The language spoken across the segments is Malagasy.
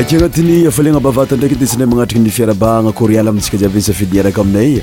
aky agnatiny afaligna bavata ndraiky dia sinay magnatriy ny fiarabaagna coriala amintsika jiavyny safidiniaraka aminay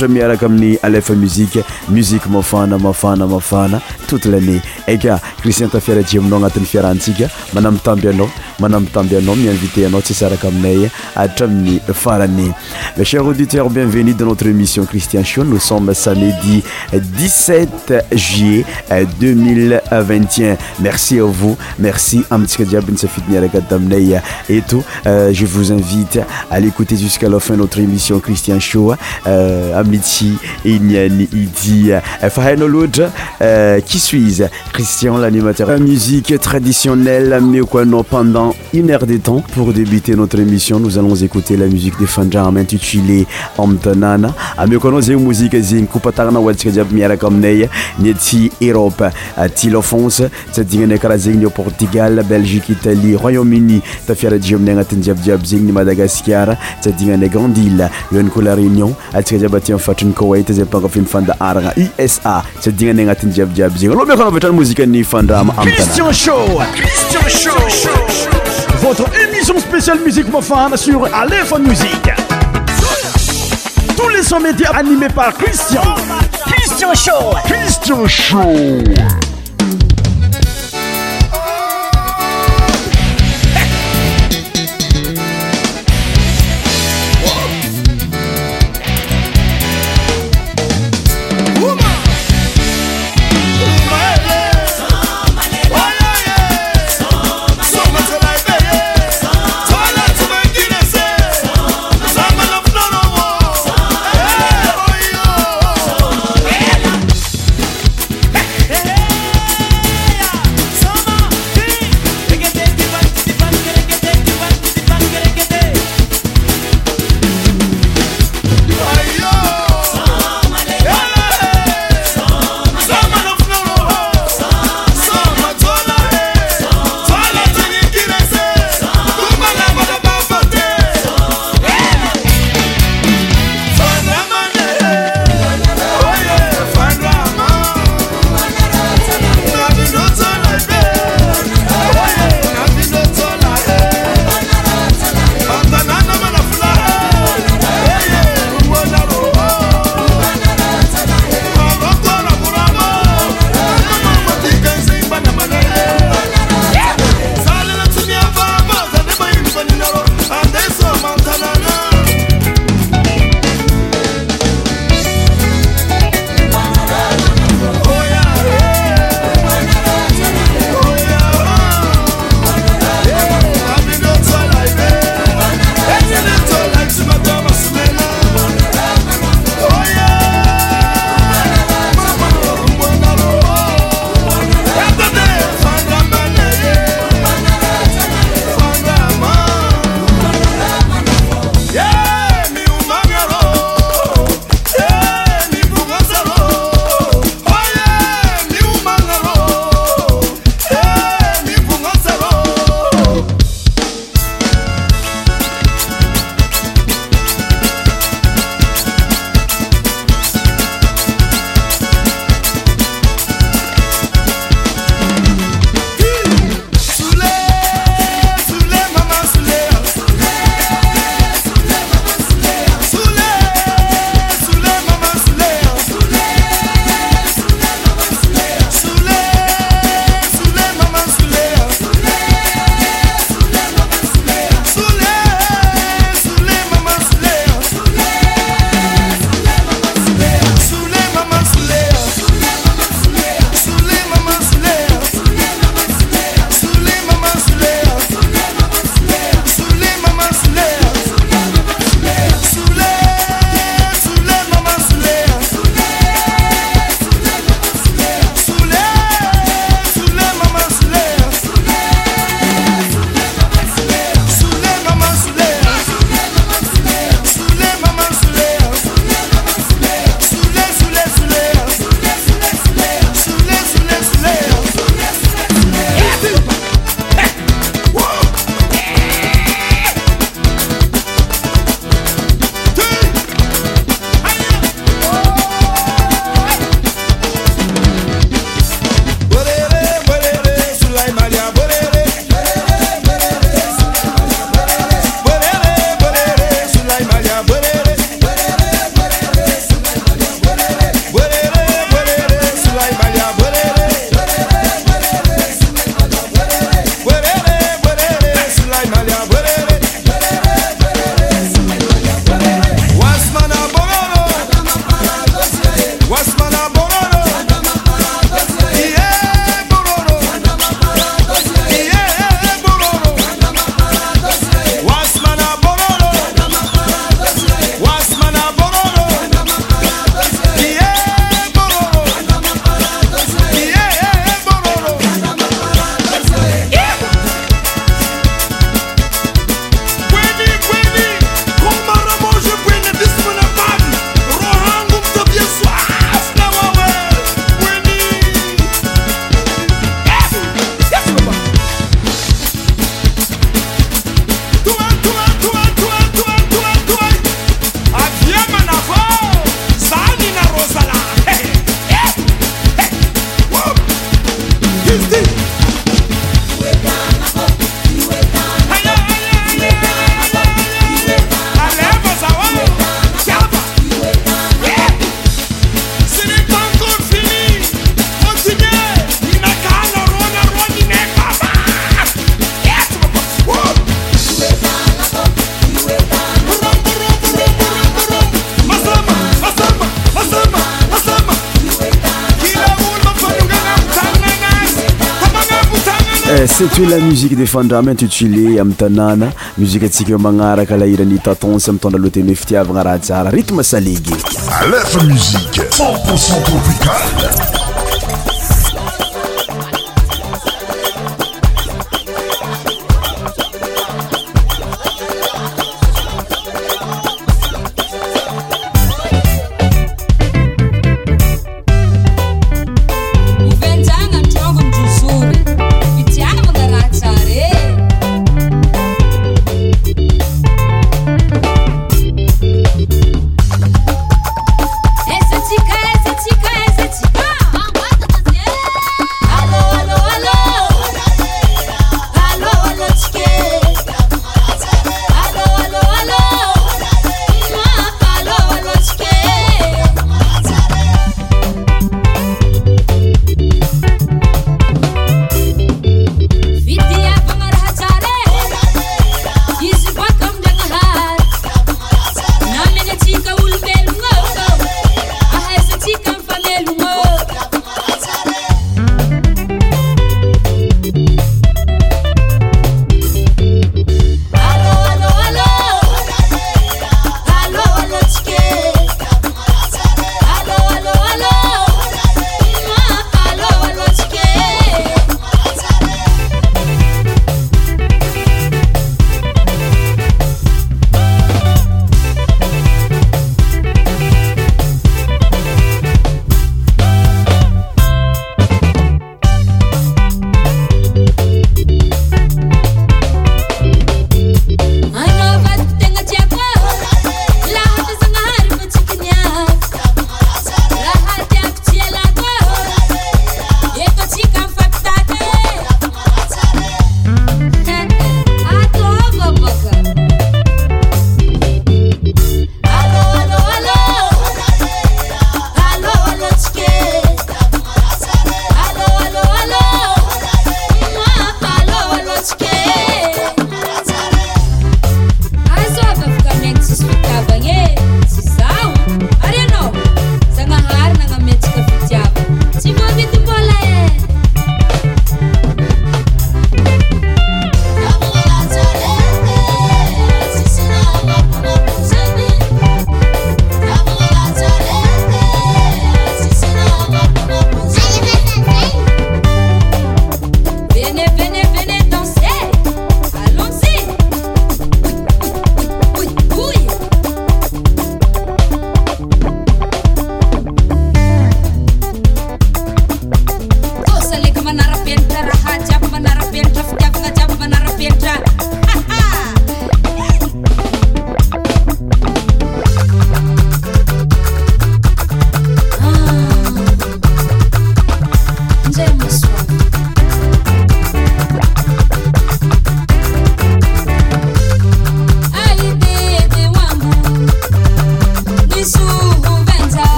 tunatumia miaraka amin'ny alefa muzike muzike mafana mafana mafana toute l'année eka cristien tafiara ji aminao agnatin'ny fiarahantsika manamitamby anao manamitamby anao mi anao tsisy araka aminay hatramin'ny farany mes chers auditeurs bienvenue dans notre émission christian show nous sommes samedi 17 juillet 2021 euh, merci à vous merci amintsika jiaby nisafidiny araka taminay eto euh, je vous invite à l'écouter jusqu'à la fin notre émission christian show euh, Idi, Fahen euh, qui suis Christian, l'animateur. Musique traditionnelle, mais pendant une heure de temps. Pour débuter notre émission, nous allons écouter la musique de Fanjam intitulée Amtanana. musique, Europe, euh, Portugal, Belgique, Italie, Royaume-Uni, Madagascar, grande île, Réunion, fatin ko ataza pagafinfanda arana usa sa dignana natiny djiaby diaby zeg lo mekana vitan mousika ni fandrama amtav sremcristian show cest eh, hoe la musique de fandramintutulé amiy tanàna muzika atsika eo magnaraka lahirani tatonce mitondraloateny hoe fitiavagna rahajara rithmesa lege lefa musiqe cenporcent opital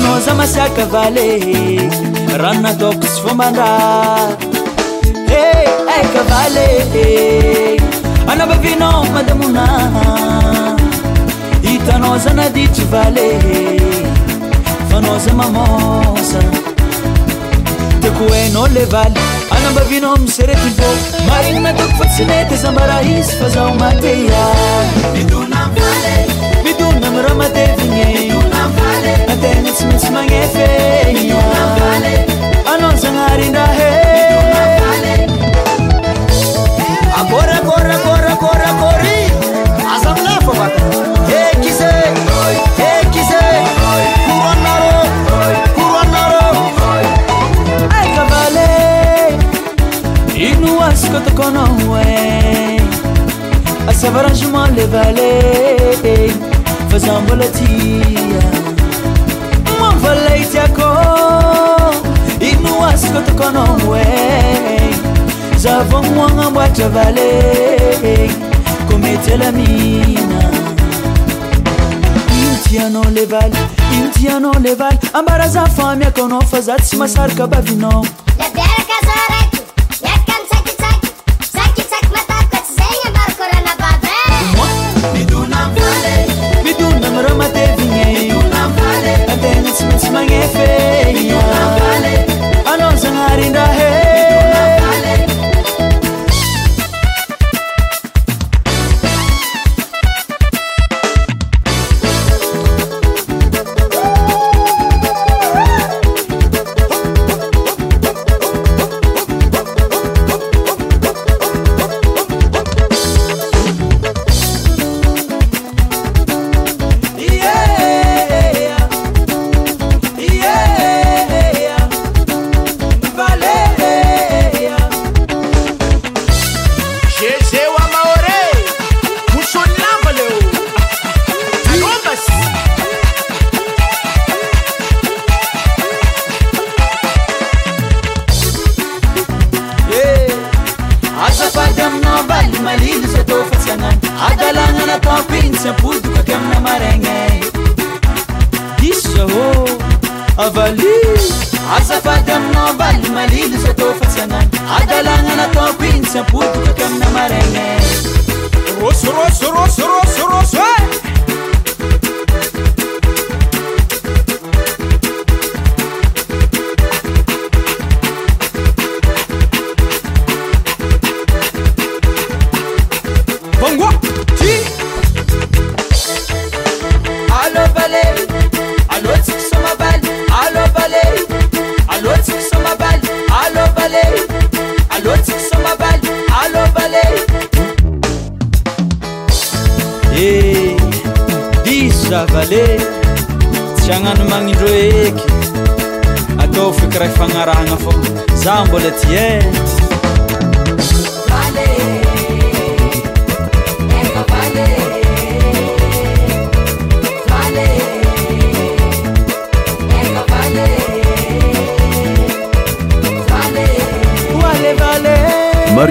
ziaranaoksy ama eh, eh, ka valee eh. anabavina madamoa itanaozanadity valee fanaozamamosa teko hoanao levay anabavina miseredivô maignnadokofasinety zambrahisy fazao matea midona ami ramatevine yysgnarindahkava inoasikotanam asavarangement levale fazambolatia valaitiakô ino oasykôtokanaonoe za vanoagnamboatra valey kometalamina intiagnao levaly inotiagnao levaly ambaraza faamiaka nao fa zaty sy masarakaba vinao Marina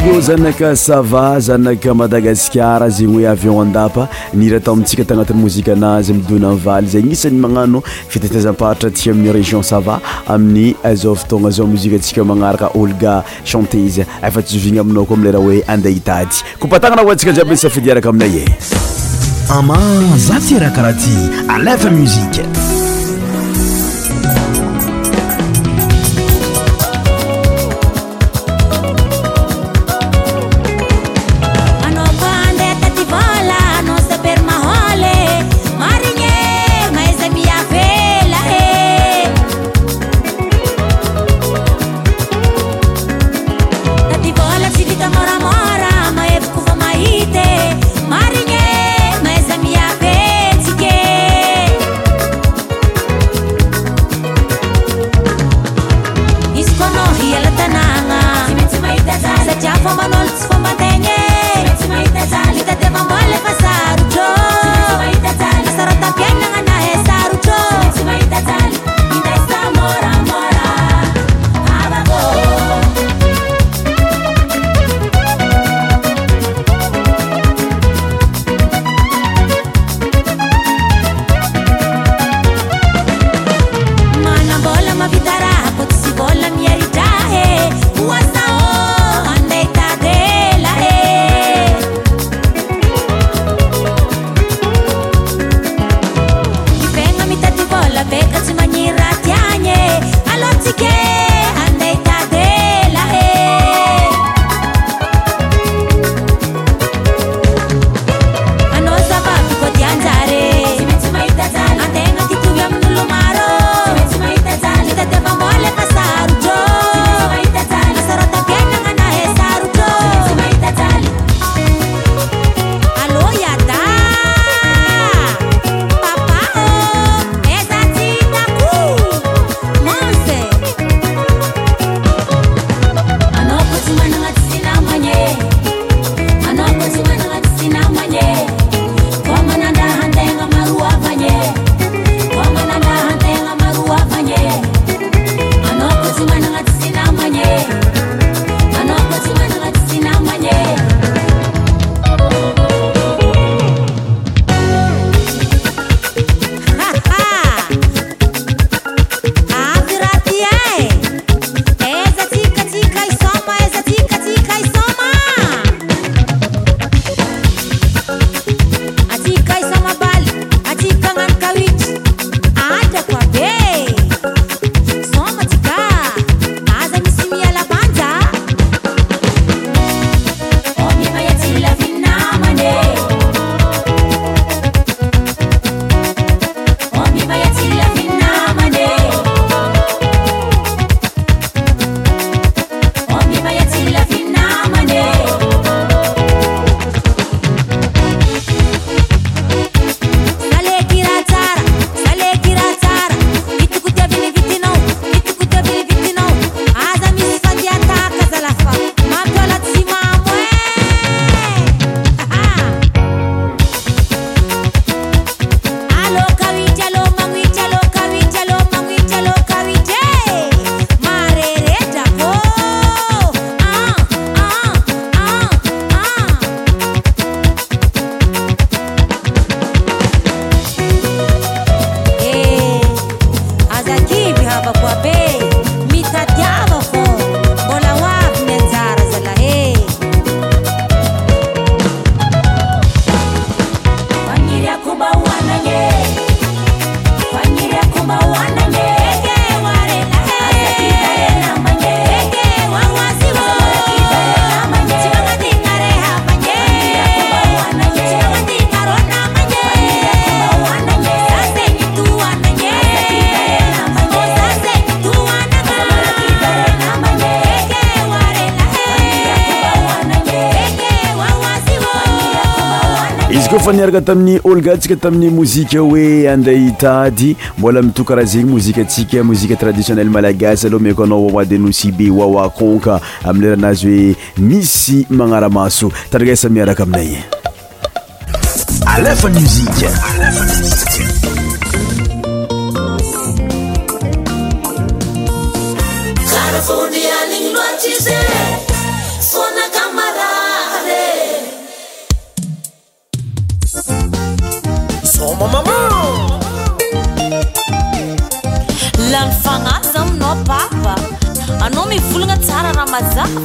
o zanaka sava zanaka madagasikara zegny hoe avion andapa niira ata amitsika tanatin'ny mozika anazy midona valy zay gnisan'ny magnano fiteazaampahritra aty amin'ny région sava aminy azao vytogna zamozikaatsika manaraka olga chantése efatsy zozigny aminao koa amileraha hoe andeha hitady kopatananao antsika zibnsafidiaraka aminay e. ama zatirakaraha ty aleami taminy olga ntsika tamin'ny mozika hoe andeha hitady mbola mito karaha zegny mozikantsika mouzike traditionnell malagasy aloha miako anao awade no sybe wawaconka ami leranazy hoe misy magnara maso tadrigasa miaraka aminay alfa msik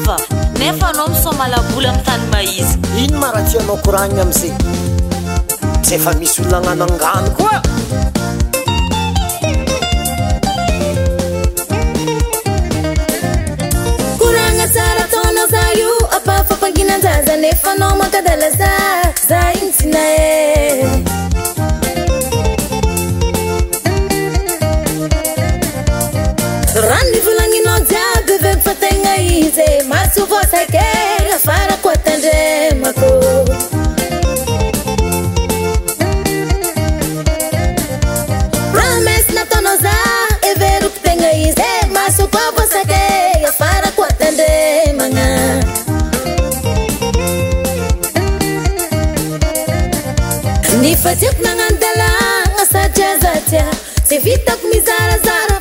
fa nefa anao misomalaboly aminy tany mba izy ino mara tianao korana amiizay sy efa misy olonagnano angano koakoraa aatana za io aaaaazaeanaaa ze masovôsake afarako atndremakomensy natanaza everokotegna izye masokôvôsake afarako tandremana nyfaziako nanano dalana satriazatia sy vitako mizarazaa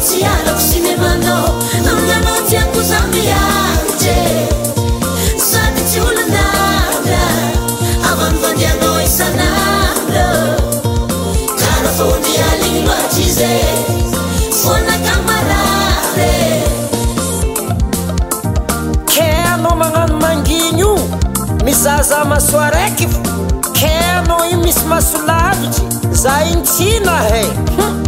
ka anao magnano mangigno mizaza maso raikyô ka anao iny misy maso ladijy za intsina ha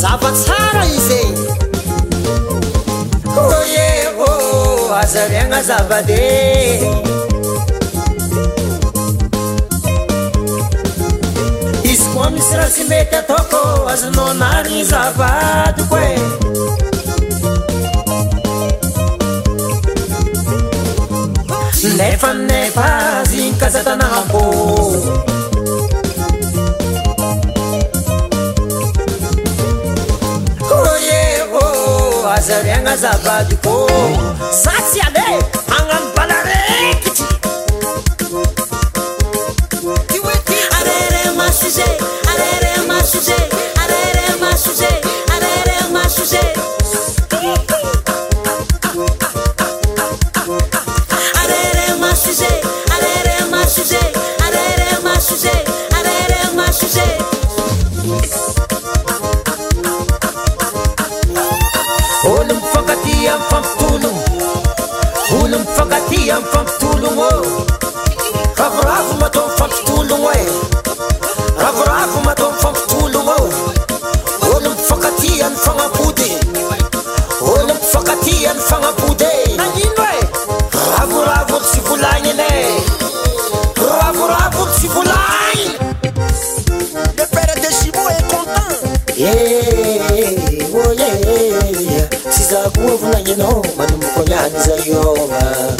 zava tsara izy e oyehô azariagna zavade izy koa misy raha tsy mety ataoko azonao naryy zavadiko e nefa inefa zyny kazatanahambô nazaبako fapiolo oie oh. oh, eh. oh. eh. tsy zakoa volanyanao manomokôlany za ôa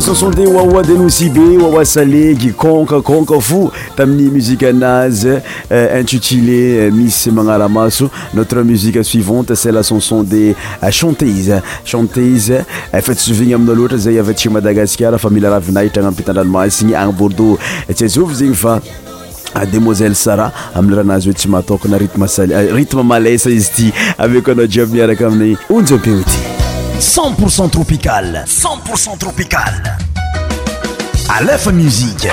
canson de aenoci be aa seyconon fo taminny msianazy iémis aaramasoiate anoaaaymaaaahy aoenyihsizyyeana iiarakaamionjey cen pourcent tropical cen pourcent tropical alefa musica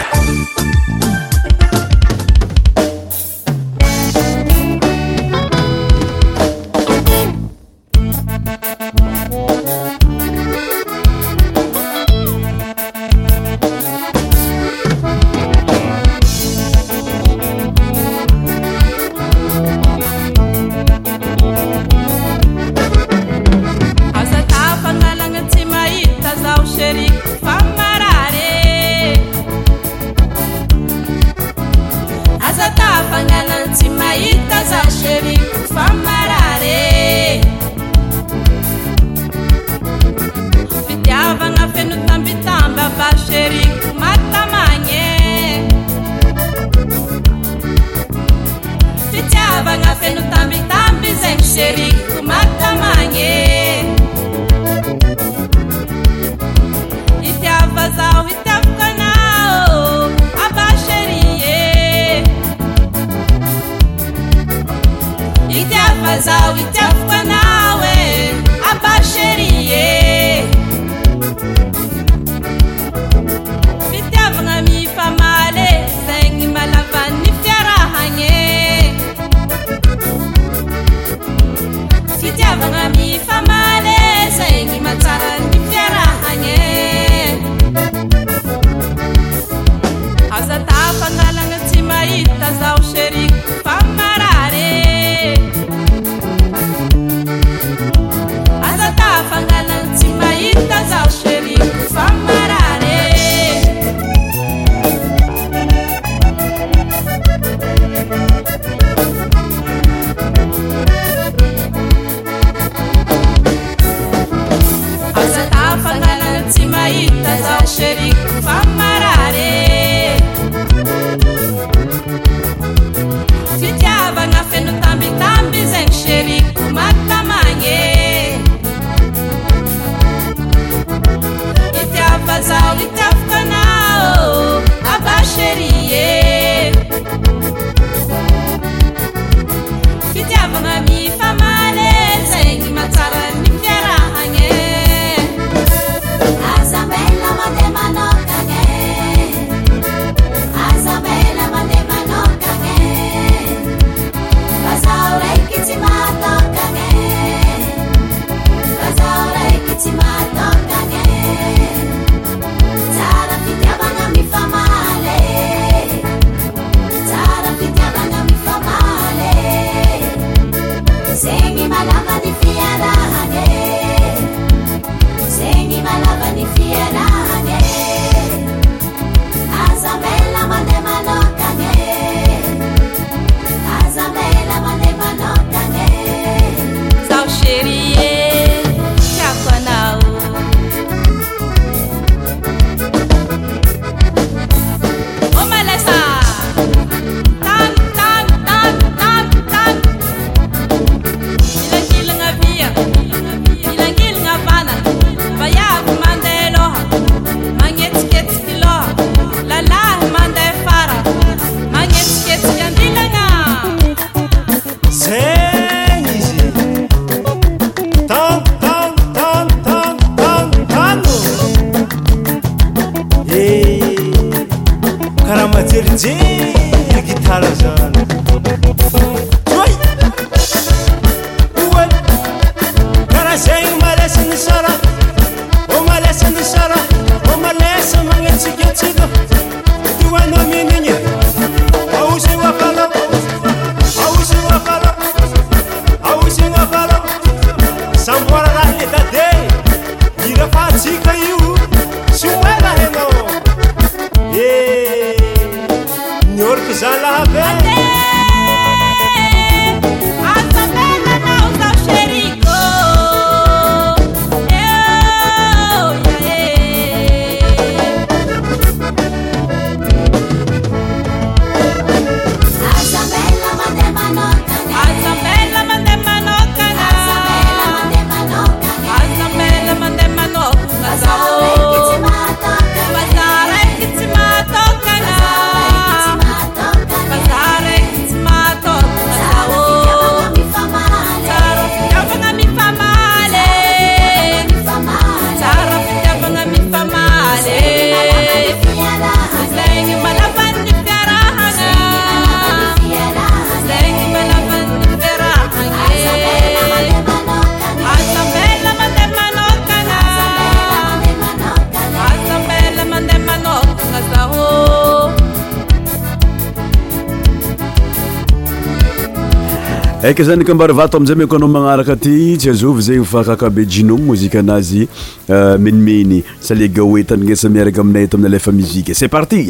zankambaryvato amiizay mako anao manaraka aty tsy azovy zany fa kakabe jinome mozika anazy uh, menimeny salega oetaninesa miaraka aminay t amin'ny lefa muzike c'e parti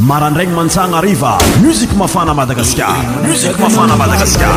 marandrany mantsana riva musik mafana madagasikar musik mafana madagasikar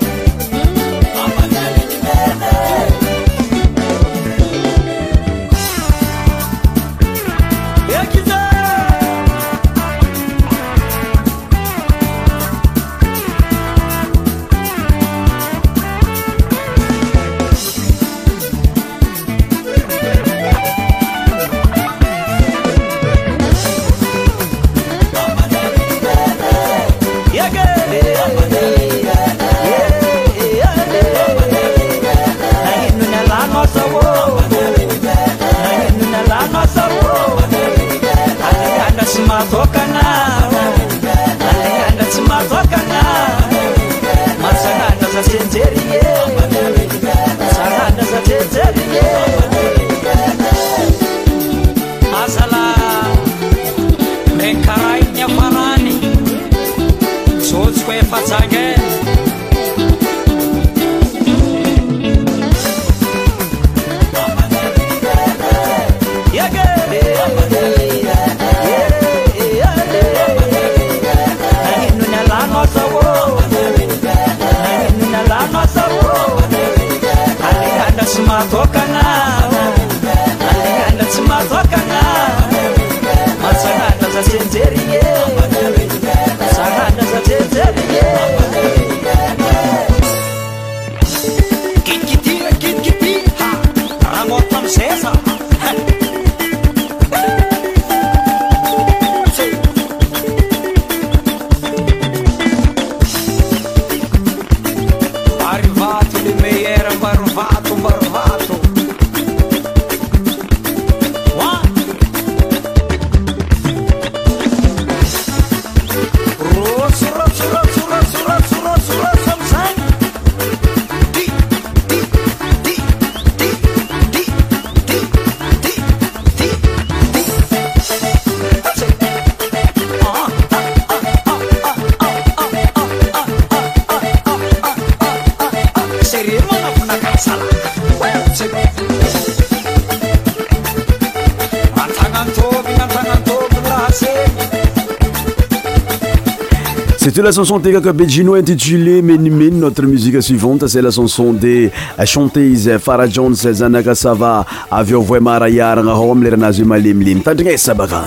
la chanson tekakabejino intitulé manimen notre musique suivante set la canson de chantés fara jones azanaka sava aviavoa marayara naho ami leranazu malemilemy tandragna e sabaka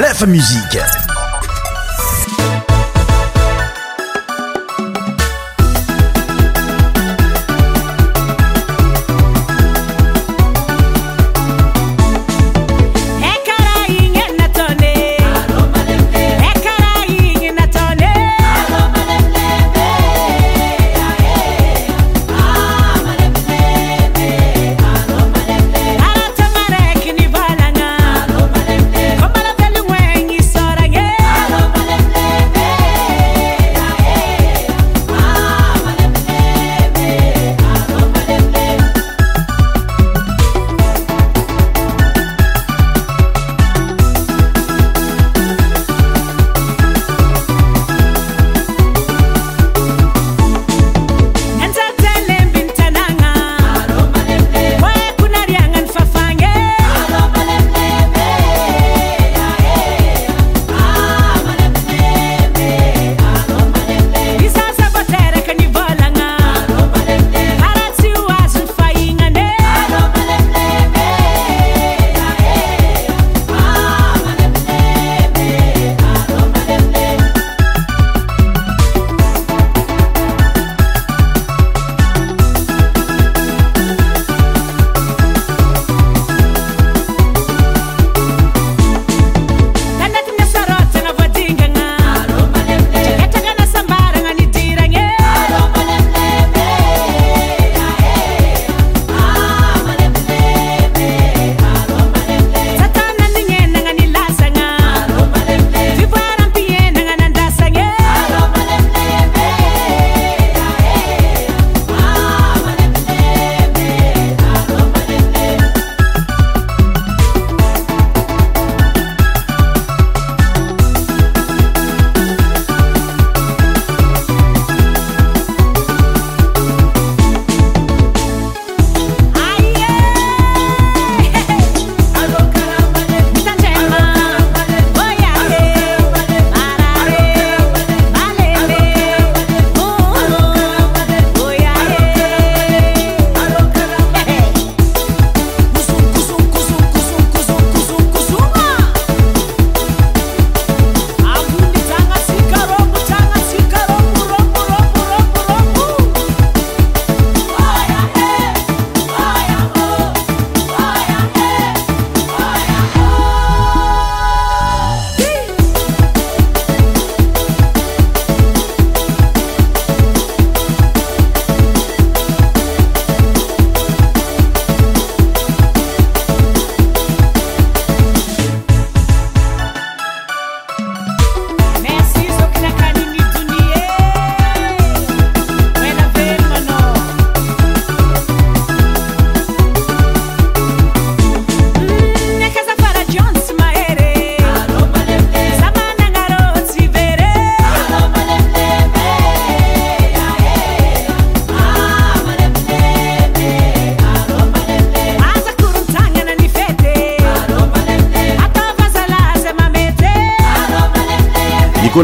lf musie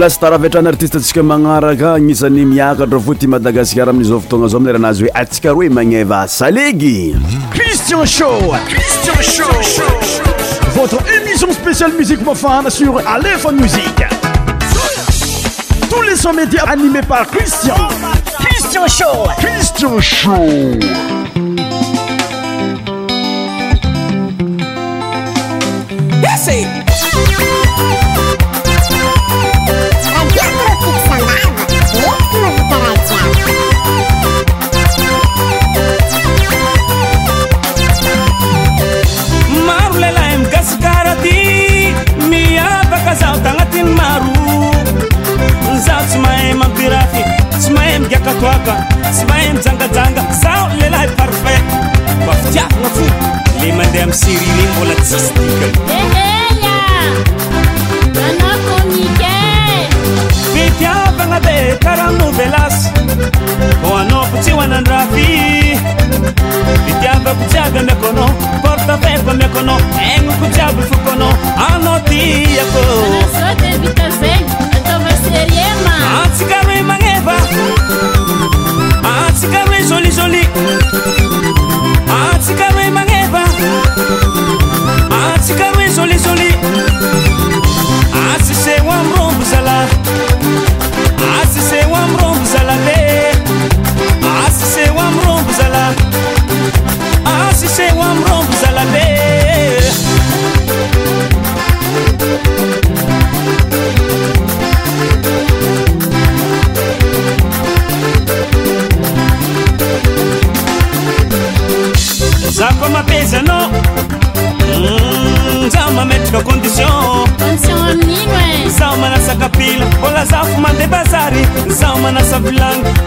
lasy taravitrany artiste antsika magnaraka agnisan'ny miakadra fo ty madagasikara amin'izao fotoagna zao amileranazy hoe atsika ree magneva salegy christian shocristian sho zah tsy mahay mampiraf tsy mahay migakatoaka tsy mahay mijangajanga zao lelahy parfat fa fiiavana fo le mandeha misérireny mbola tsisyfitiavana e karahnouvela ôanao fo tsy hoananydraafy fitiavakotsy avy amiakonaoportea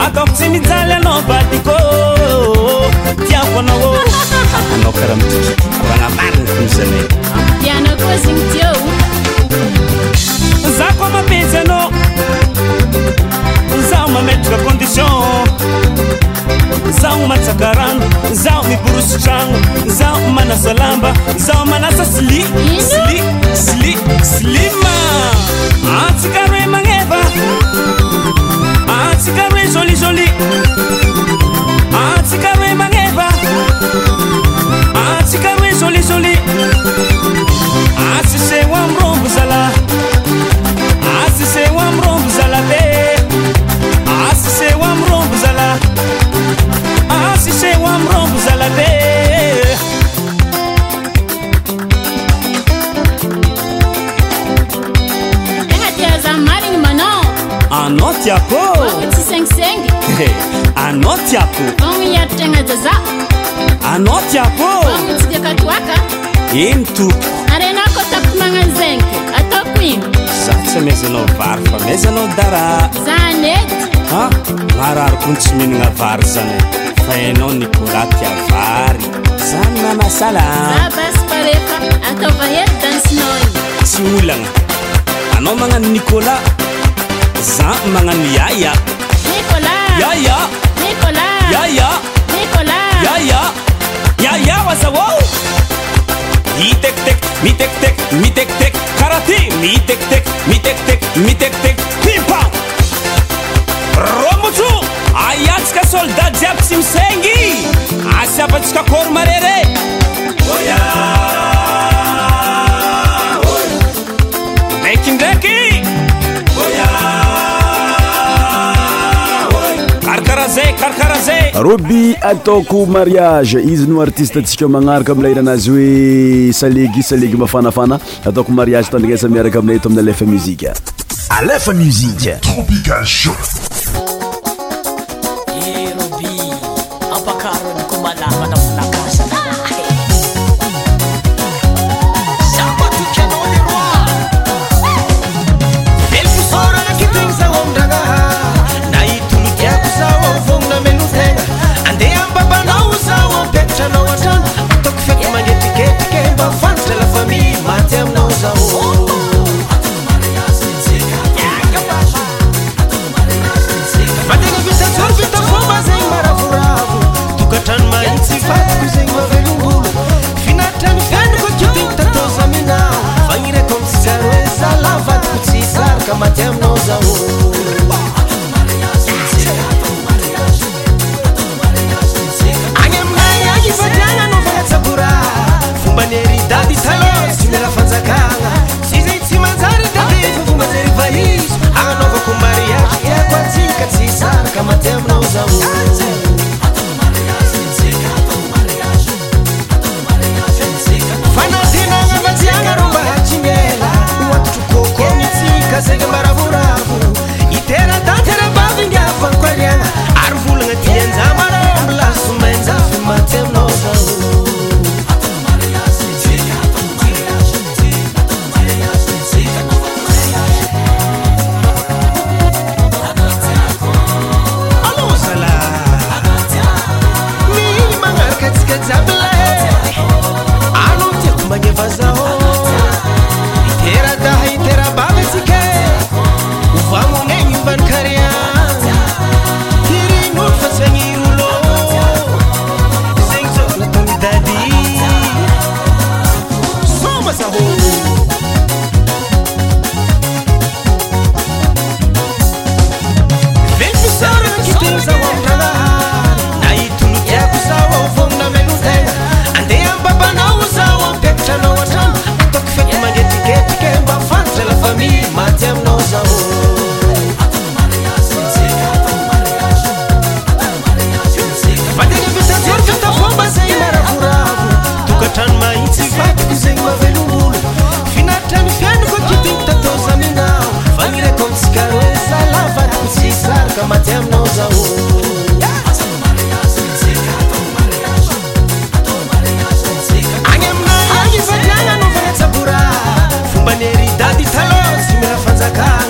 ataoko tsy mijaly anao vadikô tiakonaô anao karahami fanamarina fzana iana koa zegny jyeo za koa mampizy anao zaho mamedraka condition zaho matsaka ragno zaho miboroso tragno zaho manasa lamba zaho manasa sli sli sili slima atsaka re magnefa tsikrzlizltsikr maevatsirlimbzm sgsegana tiaotnaana ino topnao zegnza tsy maizanao vary fa mazanao draae mararyko ny tsy mihinana vary zana fa anao nikola tivary zany namaatsy olana anao magnano nikola za magnano iaya kayakayakaya iaya azaoao itekitek mitekitek mitekiteky karaha ty mitektek mitektek mitektek pimpa rômotso ayatsaka soldat jiaby tsy misangy asyabatsika kôry mare re roby ataoko mariage izy no artiste ntsika magnaraka amilay nanazy oe salegy salego mafanafana ataoko mariage tandrinasa miaraka amilay taoaminy alefa muzika alefa musika tropical sho mate aminao zaho agny amina aky satiananovana atsabora fomba nery dady taloy ymela fanzaka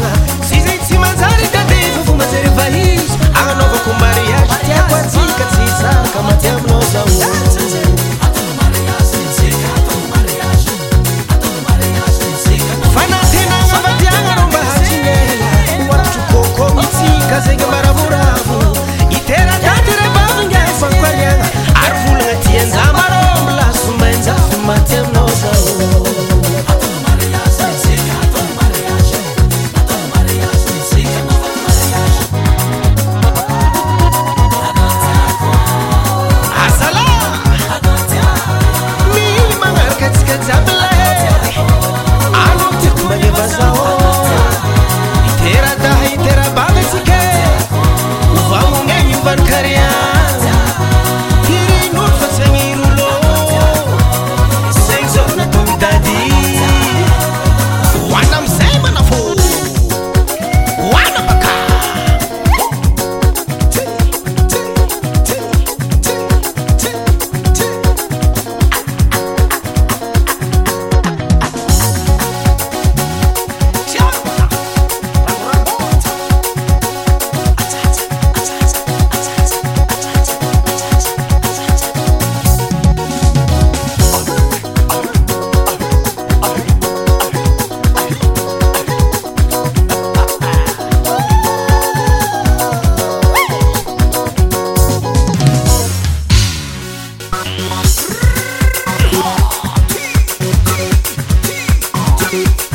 Thank you.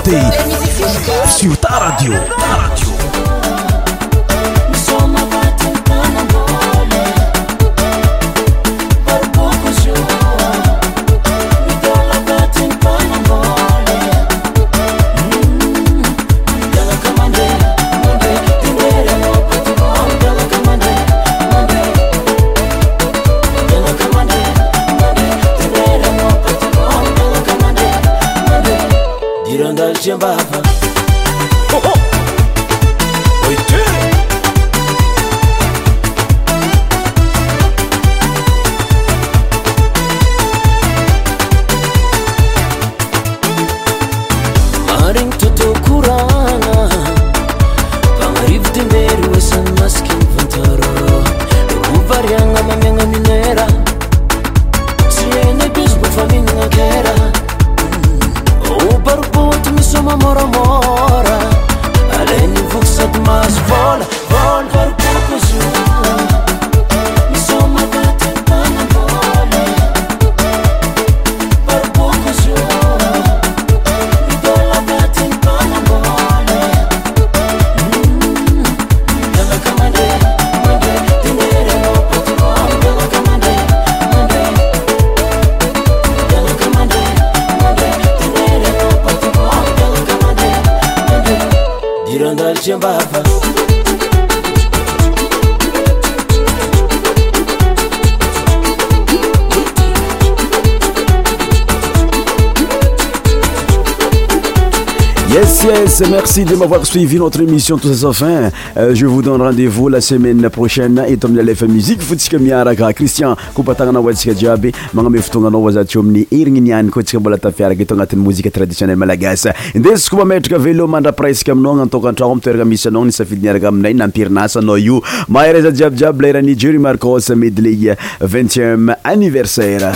ت شتارديو Jimba. merci de mavoir suivi notre émission tot sa fin euh, je vous donne rendez vous la semaine prochaine eto ami'y alefa musique fo tsika miaraka cristian koupatagnana oantsika jiaby magname fotoagnanao va za tyo amin'ny herignyniany koa antsika mbola tafiaraka eto agnatin'ny mozika traditionnel malagasa indesiko mametraka velo mandra presque aminao gnanotoko antragno mitoerana misy anao ni safidiniaraka aminay nampirinasanao io maharaza jiabyjiaby lairany jeru marcos medileye eh, vingtume anniversaire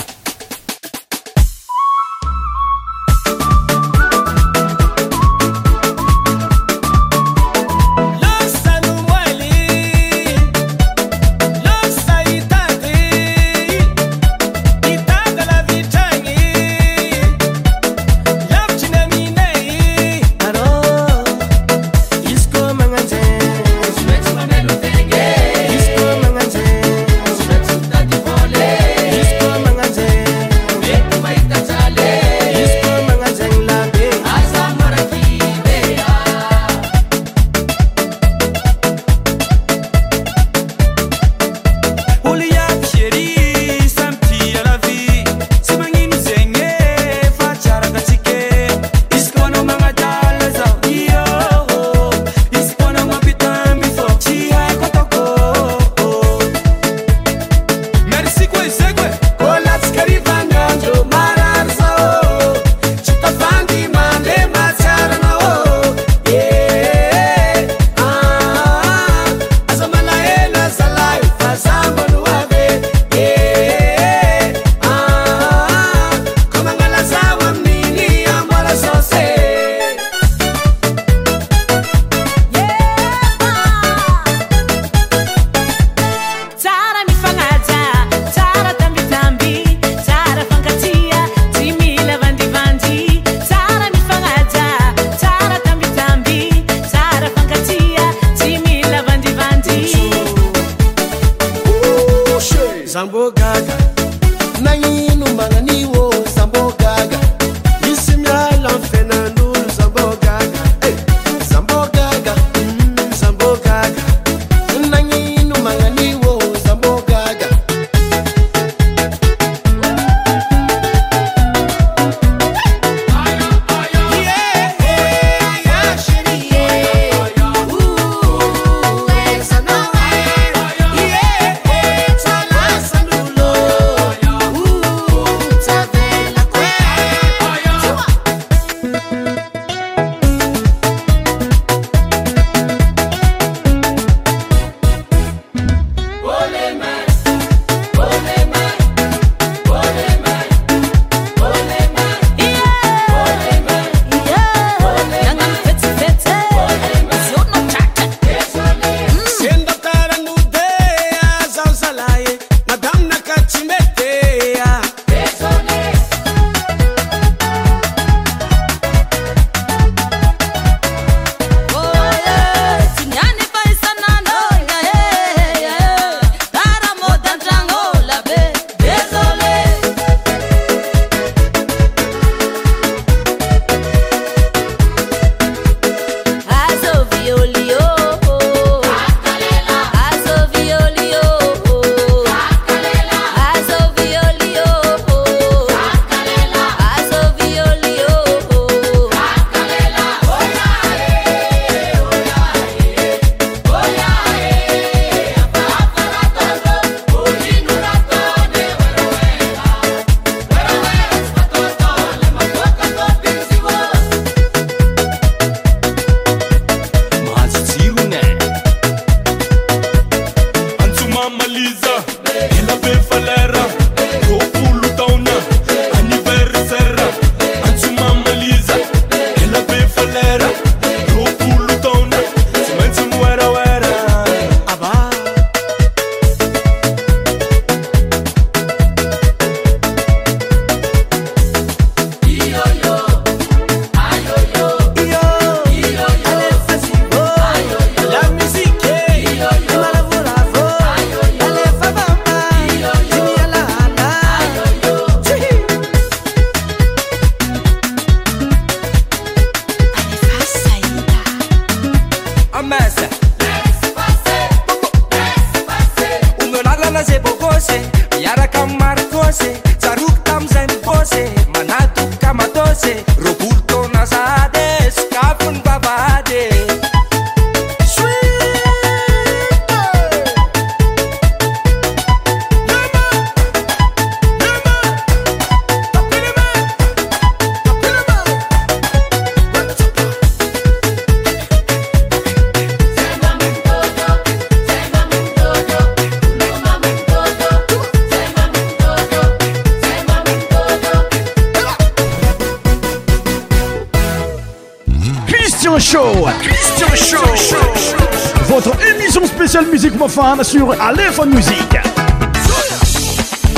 sur Aléphone Music.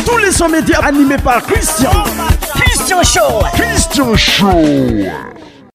Tous les sons médias animés par Christian. Christian Show. Christian Show.